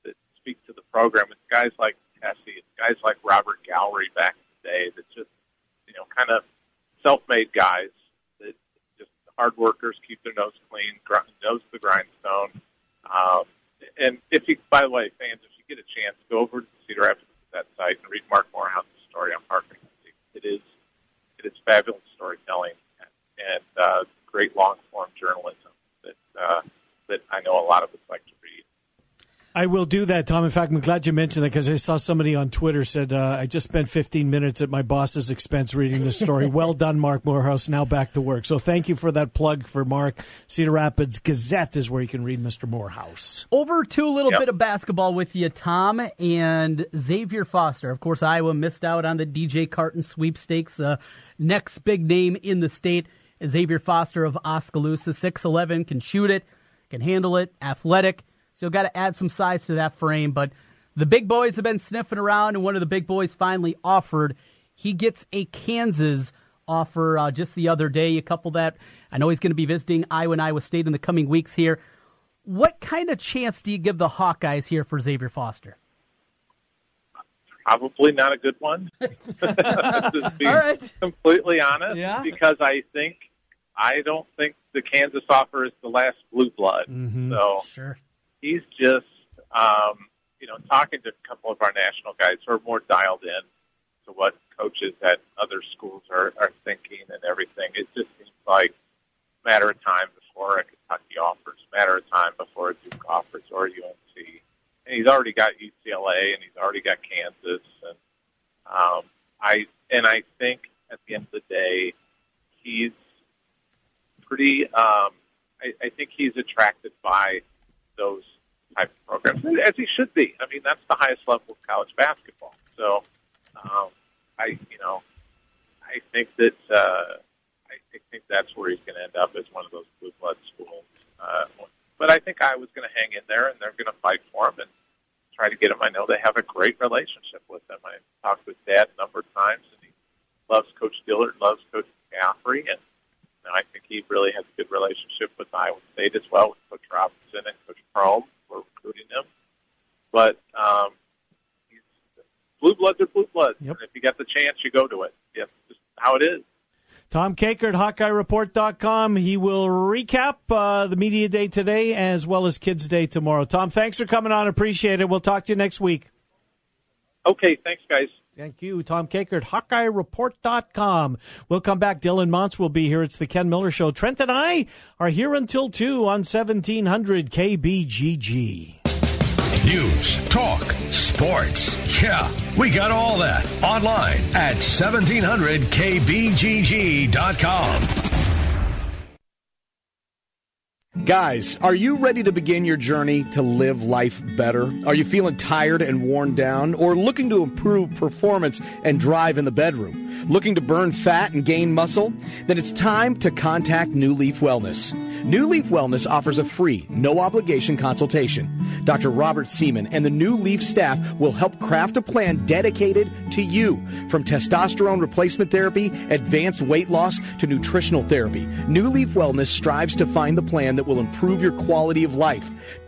that speak to the program, it's guys like Tessie, it's guys like Robert Gallery back in the day that just you know kind of self-made guys that just hard workers, keep their nose clean, gr- nose to the grindstone. Um, and if you, by the way, fans, if you get a chance, go over to Cedar Rapids that site and read Marc Morehouse's story on Parker. It is it is fabulous storytelling and, and uh, great long form journalism that uh, that I know a lot of us like to. I will do that, Tom. In fact, I'm glad you mentioned that because I saw somebody on Twitter said uh, I just spent 15 minutes at my boss's expense reading this story. well done, Marc Morehouse. Now back to work. So thank you for that plug for Marc. Cedar Rapids Gazette is where you can read Mr. Morehouse. Over to a little Yep. bit of basketball with you, Tom, and Xavier Foster. Of course, Iowa missed out on the DJ Carton sweepstakes. The next big name in the state is Xavier Foster of Oskaloosa. 6'11, can shoot it, can handle it, athletic. So you've got to add some size to that frame. But the big boys have been sniffing around, and one of the big boys finally offered. He gets a Kansas offer uh, just the other day. You couple that, I know he's going to be visiting Iowa and Iowa State in the coming weeks here. What kind of chance do you give the Hawkeyes here for Xavier Foster? Probably not a good one. Just being All right. completely honest, Yeah. because I think I don't think the Kansas offer is the last blue blood. So Sure. He's just, um, you know, talking to a couple of our national guys who are more dialed in to what coaches at other schools are, are thinking and everything. It just seems like a matter of time before a Kentucky offers, a matter of time before a Duke offers or UNC. And he's already got UCLA and he's already got Kansas. And um, I and I think at the end of the day, he's pretty. Um, I, I think he's attracted by those type of programs, as he should be. I mean, that's the highest level of college basketball. So, um, I, you know, I think that uh, I think- that's where he's going to end up as one of those blue blood schools. Uh, but I think I was going to hang in there, and they're going to fight for him and try to get him. I know they have a great relationship with him. I talked with Dad a number of times, and he loves Coach Dillard, loves Coach McCaffrey, and you I think he really has a good relationship with Iowa State as well, with Coach Robinson and Coach Prohm, recruiting him. But um, he's, blue bloods are blue bloods. Yep. And if you get the chance, you go to it. Yes, just how it is. Tom Kakert, HawkeyeReport.com. He will recap uh, the Media Day today as well as Kids Day tomorrow. Tom, thanks for coming on. Appreciate it. We'll talk to you next week. Okay, thanks, guys. Thank you, Tom Kakert, HawkeyeReport.com. We'll come back. Dylan Montz will be here. It's the Ken Miller Show. Trent and I are here until 2 on 1700 KBGG. News, talk, sports. Yeah, we got all that online at 1700kbgg.com. Guys, are you ready to begin your journey to live life better? Are you feeling tired and worn down or looking to improve performance and drive in the bedroom? Looking to burn fat and gain muscle? Then it's time to contact New Leaf Wellness. New Leaf Wellness offers a free, no obligation consultation. Dr. Robert Seaman and the New Leaf staff will help craft a plan dedicated to you. From testosterone replacement therapy, advanced weight loss, to nutritional therapy, New Leaf Wellness strives to find the plan that will improve your quality of life.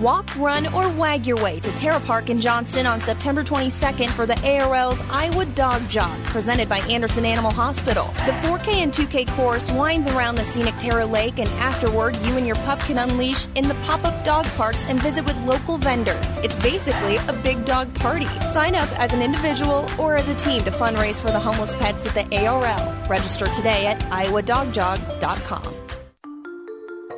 Walk, run, or wag your way to Terra Park in Johnston on September 22nd for the ARL's Iowa Dog Jog, presented by Anderson Animal Hospital. The 4K and 2K course winds around the scenic Terra Lake, and afterward, you and your pup can unleash in the pop up dog parks and visit with local vendors. It's basically a big dog party. Sign up as an individual or as a team to fundraise for the homeless pets at the ARL. Register today at iowadogjog.com.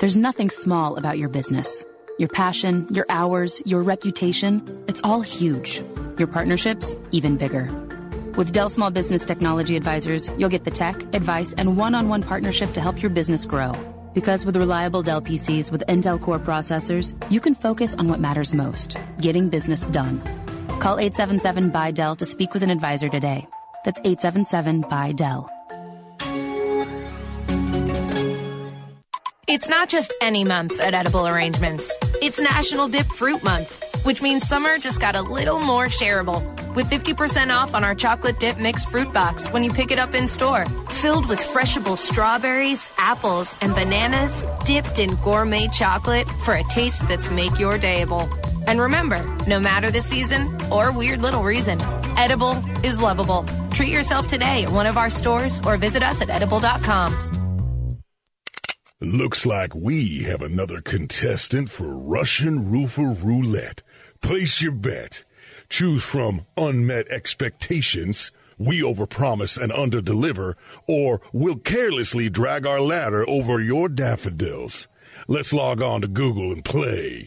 There's nothing small about your business. Your passion, your hours, your reputation, it's all huge. Your partnerships, even bigger. With Dell Small Business Technology Advisors, you'll get the tech, advice, and one on one partnership to help your business grow. Because with reliable Dell PCs with Intel Core processors, you can focus on what matters most getting business done. Call 877 by Dell to speak with an advisor today. That's 877 by Dell. It's not just any month at Edible Arrangements. It's National Dip Fruit Month, which means summer just got a little more shareable. With 50% off on our chocolate dip mixed fruit box when you pick it up in store. Filled with freshable strawberries, apples, and bananas, dipped in gourmet chocolate for a taste that's make your dayable. And remember, no matter the season or weird little reason, Edible is lovable. Treat yourself today at one of our stores or visit us at edible.com. Looks like we have another contestant for Russian Roofer Roulette. Place your bet. Choose from unmet expectations, we overpromise and underdeliver, or we'll carelessly drag our ladder over your daffodils. Let's log on to Google and play.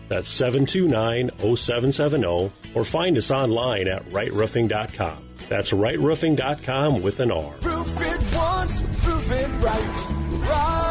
That's 729 0770, or find us online at rightroofing.com. That's rightroofing.com with an R. Roof it once, roof it right. Right.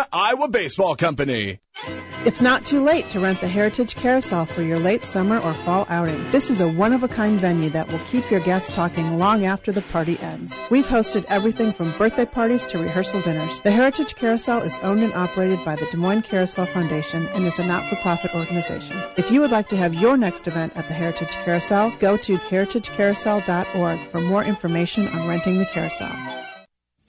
Iowa Baseball Company. It's not too late to rent the Heritage Carousel for your late summer or fall outing. This is a one of a kind venue that will keep your guests talking long after the party ends. We've hosted everything from birthday parties to rehearsal dinners. The Heritage Carousel is owned and operated by the Des Moines Carousel Foundation and is a not for profit organization. If you would like to have your next event at the Heritage Carousel, go to heritagecarousel.org for more information on renting the carousel.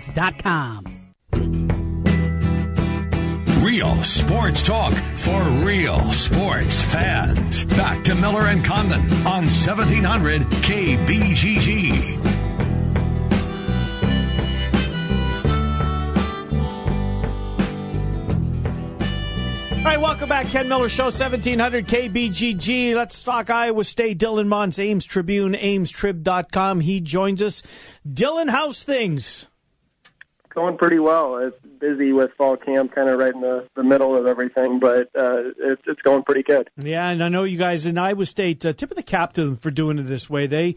therookiesportscards.com. Real sports talk for real sports fans. Back to Miller and Condon on 1700 KBGG. All right, welcome back. Ken Miller Show, 1700 KBGG. Let's talk Iowa State. Dylan Montz, Ames Tribune, amestrib.com. He joins us. Dylan, how's things? Going pretty well. It's busy with fall camp, kind of right in the, the middle of everything, but uh, it's, it's going pretty good. Yeah, and I know you guys in Iowa State, uh, tip of the cap to them for doing it this way. They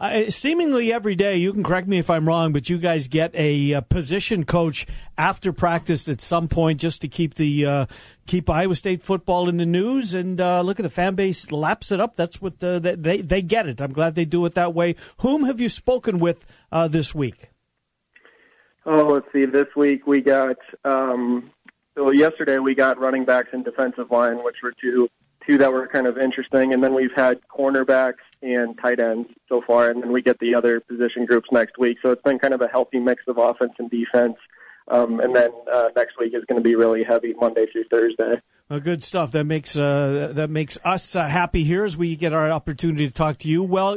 uh, seemingly every day, you can correct me if I'm wrong, but you guys get a, a position coach after practice at some point just to keep the uh, keep Iowa State football in the news. And uh, look at the fan base laps it up. That's what uh, they they get it. I'm glad they do it that way. Whom have you spoken with uh, this week? Oh, let's see. This week we got. Um, well, yesterday we got running backs and defensive line, which were two two that were kind of interesting, and then we've had cornerbacks and tight ends so far, and then we get the other position groups next week. So it's been kind of a healthy mix of offense and defense. Um, and then uh, next week is going to be really heavy Monday through Thursday. Well, good stuff. That makes uh, that makes us uh, happy here as we get our opportunity to talk to you. Well,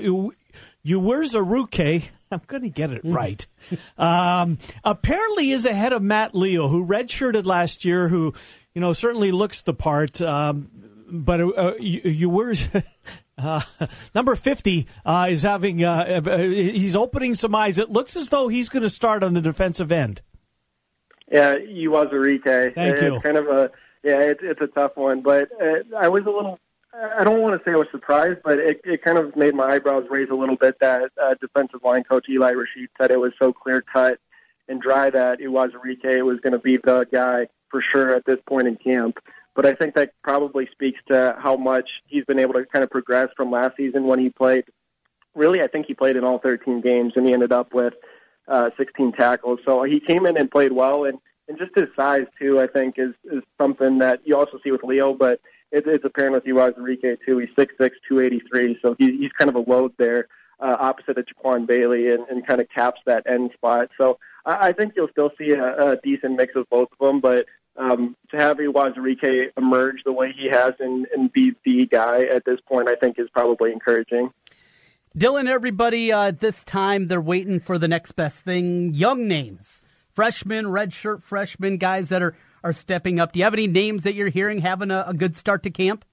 you, you where's Aruke? I'm going to get it right. um, apparently, is ahead of Matt Leo, who redshirted last year, who you know certainly looks the part. Um, but uh, you, you were uh, number 50 uh, is having uh, uh, he's opening some eyes it looks as though he's going to start on the defensive end yeah Uwazurike. Thank it's you. kind of a yeah it's it's a tough one but uh, i was a little i don't want to say i was surprised but it, it kind of made my eyebrows raise a little bit that uh, defensive line coach eli rasheed said it was so clear cut and dry that Enrique was going to be the guy for sure at this point in camp but I think that probably speaks to how much he's been able to kind of progress from last season when he played. Really, I think he played in all 13 games, and he ended up with uh, 16 tackles. So he came in and played well, and and just his size too, I think, is is something that you also see with Leo, but it, it's apparent with Uwazurike too. He's 6'6", 283, so he, he's kind of a load there, uh, opposite of Jaquan Bailey, and, and kind of caps that end spot. So I, I think you'll still see a, a decent mix of both of them, but um, to have Uwazurike emerge the way he has and, and be the guy at this point, I think is probably encouraging. Dylan, everybody, uh, this time they're waiting for the next best thing. Young names, freshmen, redshirt freshmen, guys that are, are stepping up. Do you have any names that you're hearing having a, a good start to camp?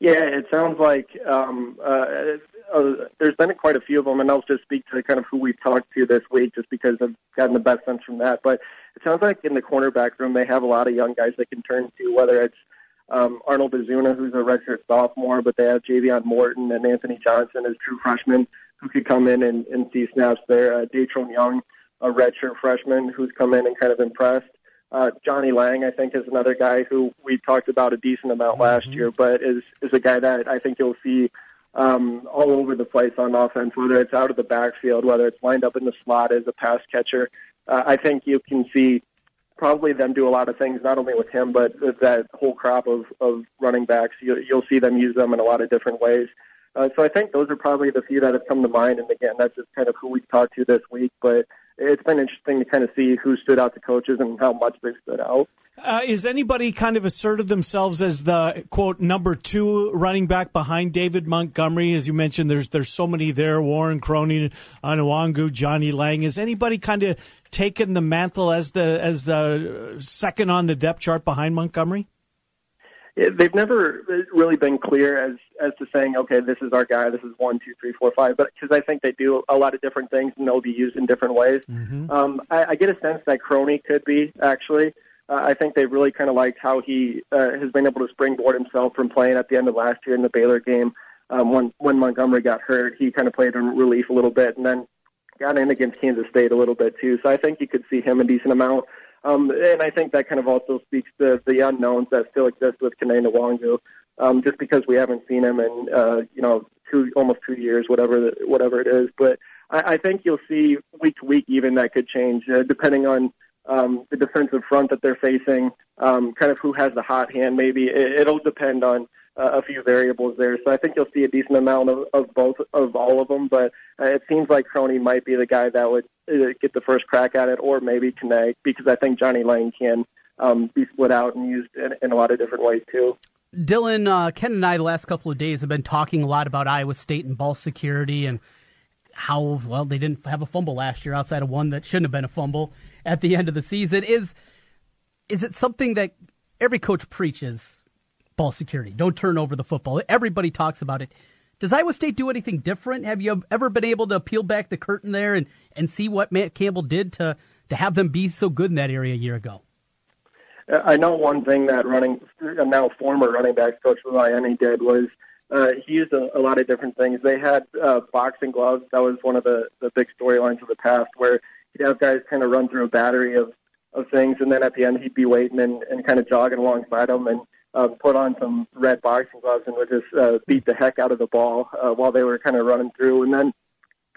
Yeah, it sounds like um, uh, uh, there's been quite a few of them, and I'll just speak to kind of who we've talked to this week, just because I've gotten the best sense from that. But it sounds like in the cornerback room they have a lot of young guys they can turn to, whether it's um, Arnold Azuna, who's a redshirt sophomore, but they have Javion Morton and Anthony Johnson as true freshmen who could come in and, and see snaps there. Uh, Young, a redshirt freshman who's come in and kind of impressed. Uh, Johnnie Lang, I think, is another guy who we talked about a decent amount last year, but is is a guy that I think you'll see um, all over the place on offense, whether it's out of the backfield, whether it's lined up in the slot as a pass catcher. Uh, I think you can see probably them do a lot of things, not only with him, but with that whole crop of, of running backs. You, you'll see them use them in a lot of different ways. Uh, so I think those are probably the few that have come to mind. And again, that's just kind of who we've talked to this week. But it's been interesting to kind of see who stood out to coaches and how much they stood out. Uh, is anybody kind of asserted themselves as the quote number two running back behind David Montgomery? As you mentioned, there's there's so many there: Warren Cronin, Nwangwu, Johnnie Lang. Is anybody kind of taken the mantle as the as the second on the depth chart behind Montgomery? They've never really been clear as as to saying, okay, this is our guy, this is one, two, three, four, five. But because I think they do a lot of different things and they'll be used in different ways. Mm-hmm. Um, I, I get a sense that Croney could be actually. Uh, I think they really kind of liked how he uh, has been able to springboard himself from playing at the end of last year in the Baylor game. Um, when when Montgomery got hurt, he kind of played in relief a little bit, and then got in against Kansas State a little bit too. So I think you could see him a decent amount. Um, and I think that kind of also speaks to the unknowns that still exist with Kene Nwangwu, um, just because we haven't seen him in uh, you know two almost two years, whatever whatever it is. But I, I think you'll see week to week even that could change uh, depending on um, the defensive front that they're facing, um, kind of who has the hot hand. Maybe it, it'll depend on uh, a few variables there. So I think you'll see a decent amount of, of both of all of them. But uh, it seems like Croney might be the guy that would uh, get the first crack at it, or maybe Connect, because I think Johnnie Lang can um, be split out and used in, in a lot of different ways too. Dylan, uh, Ken and I the last couple of days have been talking a lot about Iowa State and ball security and how well they didn't have a fumble last year outside of one that shouldn't have been a fumble at the end of the season. Is is it something that every coach preaches ball security? Don't turn over the football. Everybody talks about it. Does Iowa State do anything different? Have you ever been able to peel back the curtain there and, and see what Matt Campbell did to, to have them be so good in that area a year ago? I know one thing that running now former running backs coach Miami did was uh, he used a, a lot of different things. They had uh, boxing gloves. That was one of the, the big storylines of the past, where he'd have guys kind of run through a battery of, of things, and then at the end he'd be waiting and, and kind of jogging alongside them and um, put on some red boxing gloves and would just uh, beat the heck out of the ball uh, while they were kind of running through. And then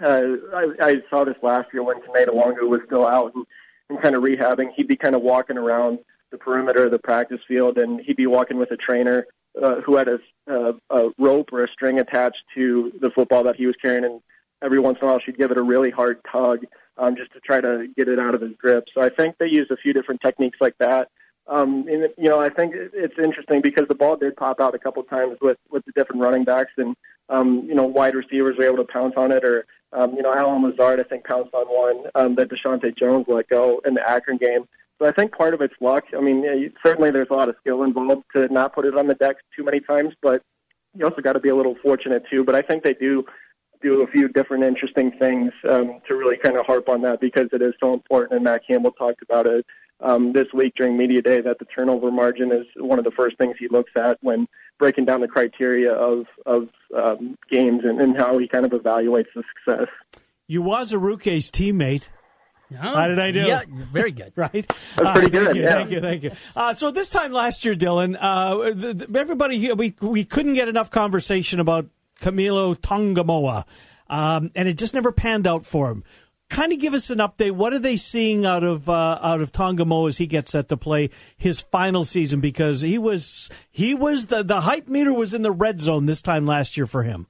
uh, I, I saw this last year when Kene Nwangwu was still out and, and kind of rehabbing. He'd be kind of walking around the perimeter of the practice field, and he'd be walking with a trainer uh, who had a, uh, a rope or a string attached to the football that he was carrying, and every once in a while she'd give it a really hard tug um, just to try to get it out of his grip. So I think they used a few different techniques like that. Um, and you know, I think it's interesting because the ball did pop out a couple times with with the different running backs, and um, you know, wide receivers were able to pounce on it, or um, you know, Allen Lazard I think pounced on one um, that Deshaunte Jones let go in the Akron game. So I think part of it's luck. I mean, certainly there's a lot of skill involved to not put it on the deck too many times, but you also got to be a little fortunate too. But I think they do do a few different interesting things um, to really kind of harp on that because it is so important. And Matt Campbell talked about it um, this week during media day that the turnover margin is one of the first things he looks at when breaking down the criteria of of um, games and, and how he kind of evaluates the success. You was a Aruke's teammate. Oh, How did I do? Yeah, very good. right? That's pretty Uh, good, Thank you, yeah. thank you, thank you. Uh, so this time last year, Dylan, uh, the, the, everybody we we couldn't get enough conversation about Kamilo Tongamoa, um, and it just never panned out for him. Kind of give us an update. What are they seeing out of uh, out of Tongamoa as he gets set to play his final season? Because he was he was the the hype meter was in the red zone this time last year for him.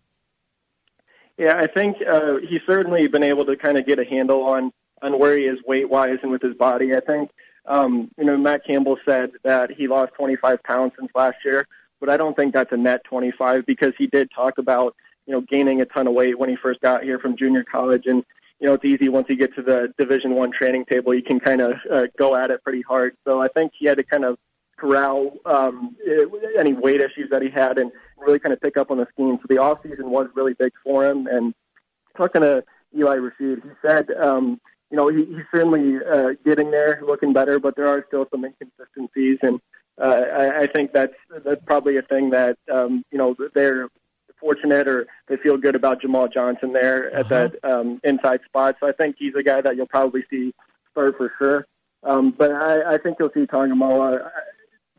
Yeah, I think uh, he's certainly been able to kind of get a handle on on where he is weight wise and with his body. I think um, you know Matt Campbell said that he lost 25 pounds since last year, but I don't think that's a net 25 because he did talk about you know gaining a ton of weight when he first got here from junior college and. You know, it's easy once you get to the Division One training table. You can kind of uh, go at it pretty hard. So I think he had to kind of corral um, eh, any weight issues that he had and really kind of pick up on the scheme. So the off season was really big for him. And talking to Eli Rasheed, he said, um, you know, he, he's certainly uh, getting there, looking better, but there are still some inconsistencies. And uh, I, I think that's that's probably a thing that um, you know they're fortunate or they feel good about Jamal Johnson there at Uh-huh. that um, inside spot. So I think he's a guy that you'll probably see start for sure. Um, but I, I think you'll see Tongamoa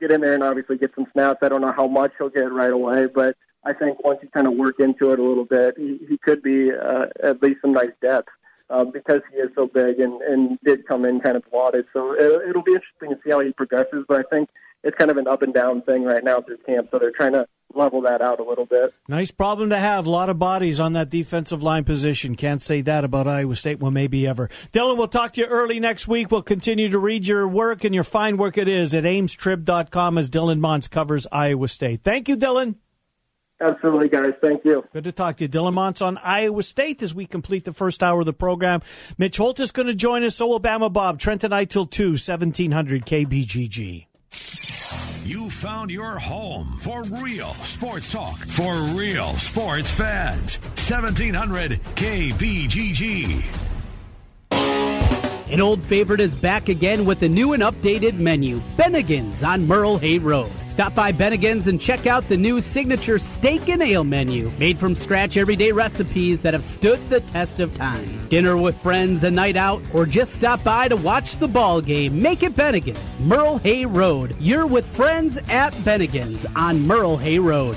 get in there and obviously get some snaps. I don't know how much he'll get right away, but I think once you kind of work into it a little bit, he, he could be uh, at least some nice depth. Um, because he is so big and, and did come in kind of lauded. So it, it'll be interesting to see how he progresses. But I think it's kind of an up and down thing right now through camp. So they're trying to level that out a little bit. Nice problem to have. A lot of bodies on that defensive line position. Can't say that about Iowa State. Well, maybe ever. Dylan, we'll talk to you early next week. We'll continue to read your work and your fine work it is at amestrib.com as Dylan Montz covers Iowa State. Thank you, Dylan. Absolutely, guys. Thank you. Good to talk to you. Dylan Montz on Iowa State as we complete the first hour of the program. Mitch Holthus is going to join us. So Alabama Bob. Trent and I till 2, 1700 KBGG. You found your home for real sports talk for real sports fans. 1700 KBGG. An old favorite is back again with a new and updated menu Bennigan's on Merle Hay Road. Stop by Bennigan's and check out the new signature steak and ale menu, made from scratch everyday recipes that have stood the test of time. Dinner with friends, a night out, or just stop by to watch the ball game. Make it Bennigan's, Merle Hay Road. You're with friends at Bennigan's on Merle Hay Road.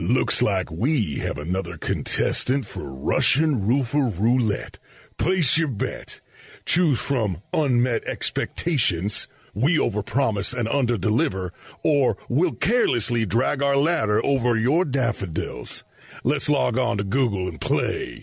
Looks like we have another contestant for Russian Roofer Roulette. Place your bet. Choose from unmet expectations, we overpromise and underdeliver, or we'll carelessly drag our ladder over your daffodils. Let's log on to Google and play.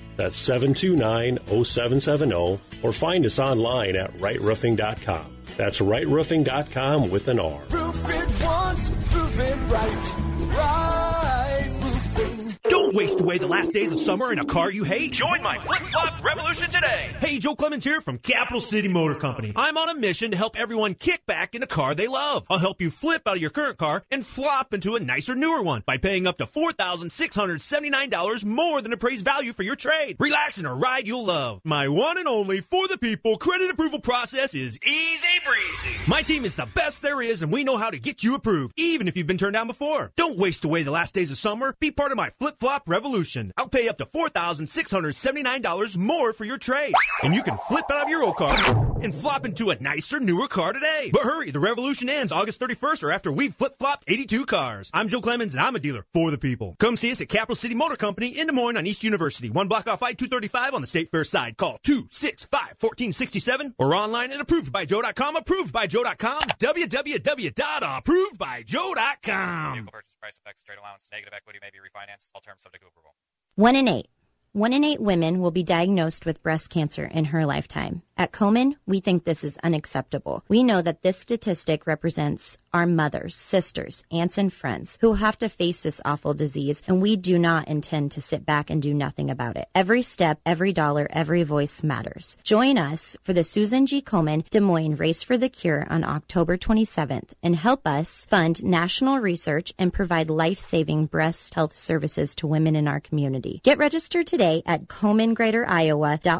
That's 729 0770, or find us online at rightroofing.com. That's rightroofing.com with an R. Roof it once, roof it right. Right waste away the last days of summer in a car you hate. Join my flip flop revolution today. Hey, Joe Clemens here from Capital City Motor Company. I'm on a mission to help everyone kick back in a car they love. I'll help you flip out of your current car and flop into a nicer, newer one by paying up to $4,679 more than appraised value for your trade. Relax in a ride you'll love. My one and only for the people credit approval process is easy breezy. My team is the best there is and we know how to get you approved, even if you've been turned down before. Don't waste away the last days of summer. Be part of my flip revolution. I'll pay up to $4,679 more for your trade. And you can flip out of your old car and flop into a nicer, newer car today. But hurry, the revolution ends August 31st or after we've flip flopped 82 cars. I'm Joe Clemens and I'm a dealer for the people. Come see us at Capital City Motor Company in Des Moines on East University, one block off I-235 on the State Fair side. Call 265-1467 or online at approvedbyjoe.com, approvedbyjoe.com, www.approvedbyjoe.com. Vehicle purchase price effects, trade allowance, negative equity may be refinanced. All terms subject to approval. One in eight. One in eight women will be diagnosed with breast cancer in her lifetime. At Komen, we think this is unacceptable. We know that this statistic represents our mothers, sisters, aunts, and friends who have to face this awful disease, and we do not intend to sit back and do nothing about it. Every step, every dollar, every voice matters. Join us for the Susan G. Komen Des Moines Race for the Cure on October 27th and help us fund national research and provide life-saving breast health services to women in our community. Get registered today at KomenGreaterIowa.org